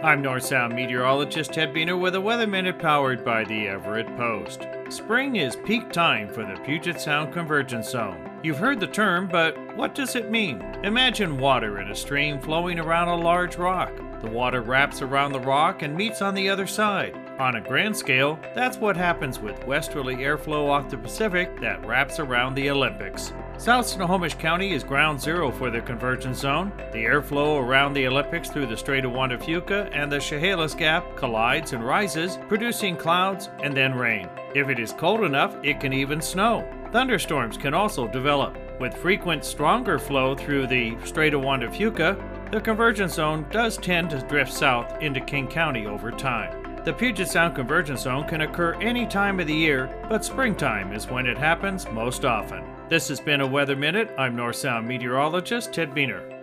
I'm North Sound meteorologist Ted Buehner with a Weather Minute powered by the Everett Post. Spring is peak time for the Puget Sound Convergence Zone. You've heard the term, but what does it mean? Imagine water in a stream flowing around a large rock. The water wraps around the rock and meets on the other side. On a grand scale, that's what happens with westerly airflow off the Pacific that wraps around the Olympics. South Snohomish County is ground zero for the convergence zone. The airflow around the Olympics through the Strait of Juan de Fuca and the Chehalis Gap collides and rises, producing clouds and then rain. If it is cold enough, it can even snow. Thunderstorms can also develop. With frequent stronger flow through the Strait of Juan de Fuca, the convergence zone does tend to drift south into King County over time. The Puget Sound Convergence Zone can occur any time of the year, but springtime is when it happens most often. This has been a Weather Minute. I'm North Sound meteorologist Ted Buehner.